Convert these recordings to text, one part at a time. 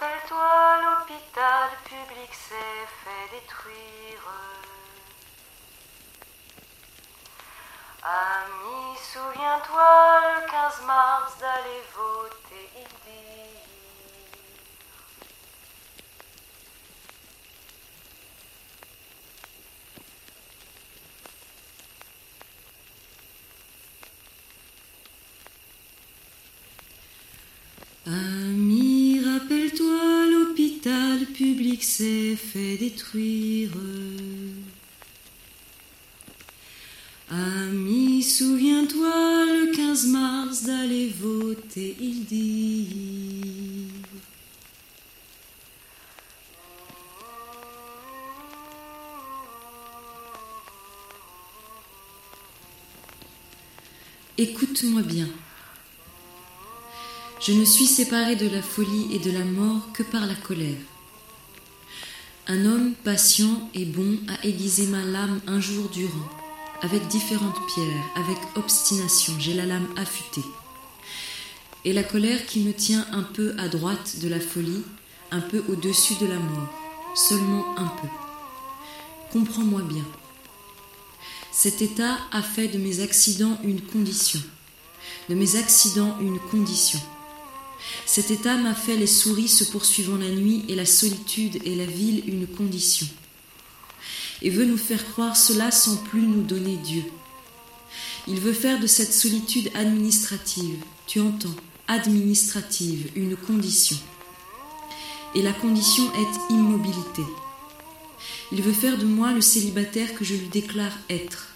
rappelle-toi, l'hôpital public s'est fait détruire. Ami, souviens-toi, le 15 mars, d'aller voter, dit. S'est fait détruire. Ami, souviens-toi, le 15 mars, d'aller voter, il dit. Écoute-moi bien. Je ne suis séparé de la folie et de la mort que par la colère. Un homme patient et bon a aiguisé ma lame un jour durant, avec différentes pierres, avec obstination, j'ai la lame affûtée. Et la colère qui me tient un peu à droite de la folie, un peu au-dessus de la mort, seulement un peu. Comprends-moi bien. Cet état a fait de mes accidents une condition, de mes accidents une condition. Cet état m'a fait les souris se poursuivant la nuit et la solitude et la ville une condition. Et veut nous faire croire cela sans plus nous donner Dieu. Il veut faire de cette solitude administrative, tu entends, administrative, une condition. Et la condition est immobilité. Il veut faire de moi le célibataire que je lui déclare être.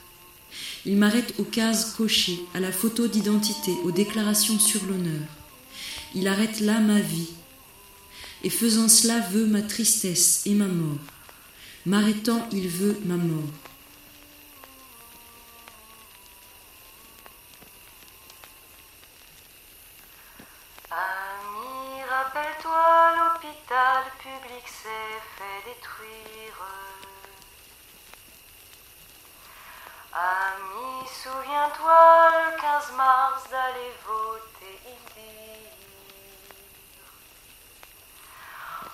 Il m'arrête aux cases cochées, à la photo d'identité, aux déclarations sur l'honneur. Il arrête là ma vie, et faisant cela veut ma tristesse et ma mort. M'arrêtant, il veut ma mort. Ami, rappelle-toi, l'hôpital public s'est fait détruire. Ami, souviens-toi, le 15 mars, d'aller voter, il dit. Oh, et travailleurs confinés, prisonniers, il est temps de détruire leur monde qui nous isole et nous tue, qui surveille.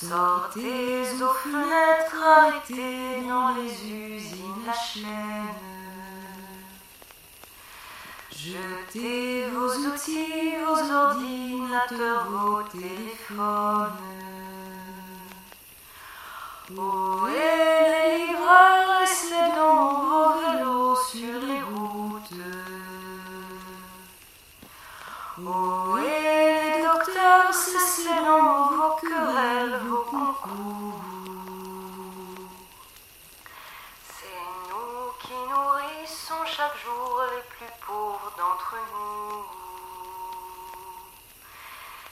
Sortez aux fenêtres, arrêtez dans les usines la chaîne. Jetez vos outils, vos ordinateurs, vos téléphones. Oh, et les livreurs, laissez donc vos vélos sur les routes. Oh, et les docteurs, cessez donc vos querelles, vos concours.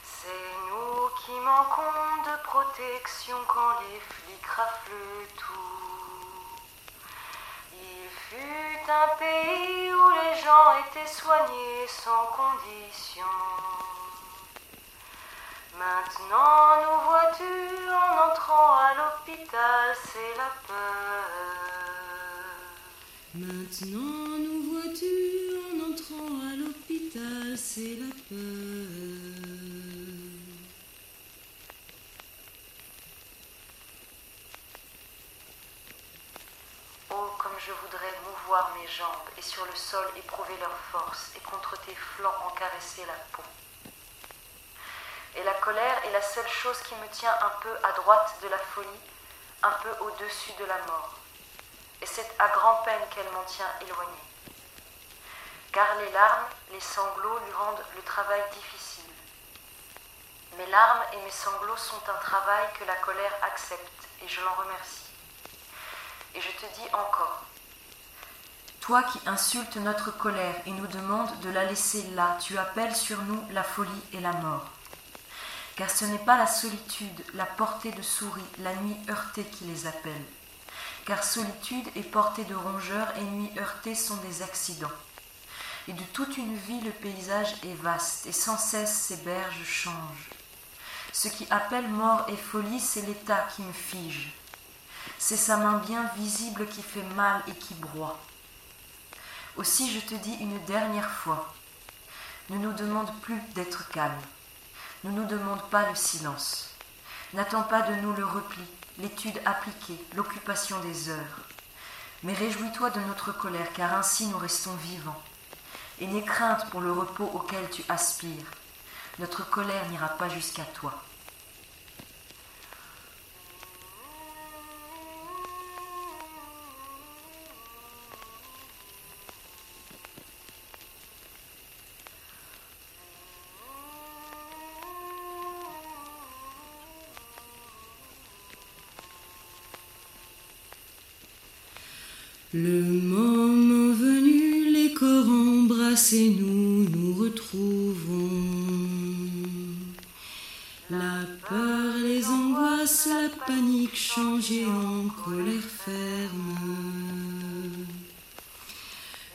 C'est nous qui manquons de protection quand les flics raflent tout. Il fut un pays où les gens étaient soignés sans condition. Maintenant, nous vois-tu, en entrant à l'hôpital, c'est la peur. Maintenant nous vois-tu en entrant Oh, comme je voudrais mouvoir mes jambes et sur le sol éprouver leur force et contre tes flancs en caresser la peau. Et la colère est la seule chose qui me tient un peu à droite de la folie, un peu au-dessus de la mort. Et c'est à grand-peine qu'elle m'en tient éloignée. Car les larmes, les sanglots lui rendent le travail difficile. Mes larmes et mes sanglots sont un travail que la colère accepte, et je l'en remercie. Et je te dis encore, toi qui insultes notre colère et nous demandes de la laisser là, tu appelles sur nous la folie et la mort. Car ce n'est pas la solitude, la portée de souris, la nuit heurtée qui les appelle. Car solitude et portée de rongeurs et nuit heurtée sont des accidents. Et de toute une vie, le paysage est vaste, et sans cesse ses berges changent. Ce qui appelle mort et folie, c'est l'état qui me fige. C'est sa main bien visible qui fait mal et qui broie. Aussi je te dis une dernière fois, ne nous demande plus d'être calme, ne nous demande pas le silence, n'attends pas de nous le repli, l'étude appliquée, l'occupation des heures. Mais réjouis-toi de notre colère, car ainsi nous restons vivants. Et n'aie crainte pour le repos auquel tu aspires. Notre colère n'ira pas jusqu'à toi. Nous nous retrouvons. La peur, les angoisses, la panique changée en colère ferme.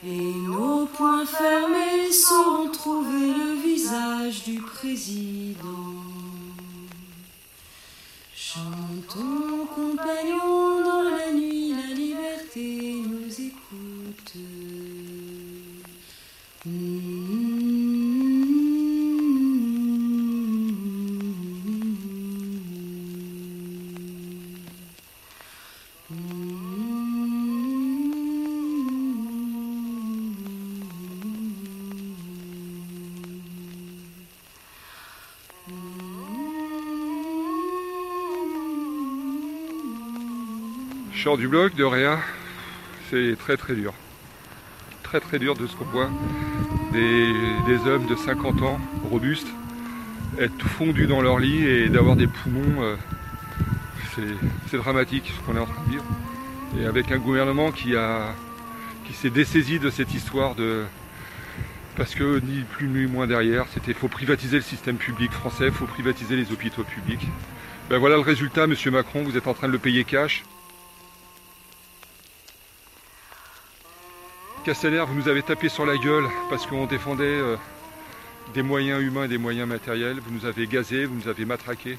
Et nos poings fermés sauront trouver le visage du président. Chantons, compagnons, dans la nuit, la liberté nous écoute. Je sors du bloc de rien, c'est très très dur. Très très dur de ce qu'on voit. Des, hommes de 50 ans, robustes, être fondus dans leur lit et d'avoir des poumons, euh, c'est- dramatique ce qu'on est en train de vivre. Et avec un gouvernement qui qui s'est dessaisi de cette histoire de parce que ni plus ni moins derrière, c'était faut privatiser le système public français, faut privatiser les hôpitaux publics. Ben voilà le résultat, monsieur Macron, vous êtes en train de le payer cash. Casteller, vous nous avez tapé sur la gueule parce qu'on défendait euh, des moyens humains et des moyens matériels. Vous nous avez gazés, vous nous avez matraqués.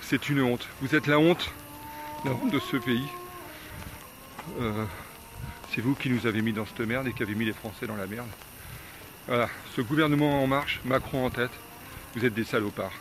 C'est une honte. Vous êtes la honte, la honte de ce pays. Euh, c'est vous qui nous avez mis dans cette merde et qui avez mis les Français dans la merde. Voilà, ce gouvernement en marche, Macron en tête, vous êtes des salopards.